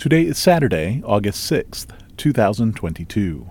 Today is Saturday, August 6th, 2022.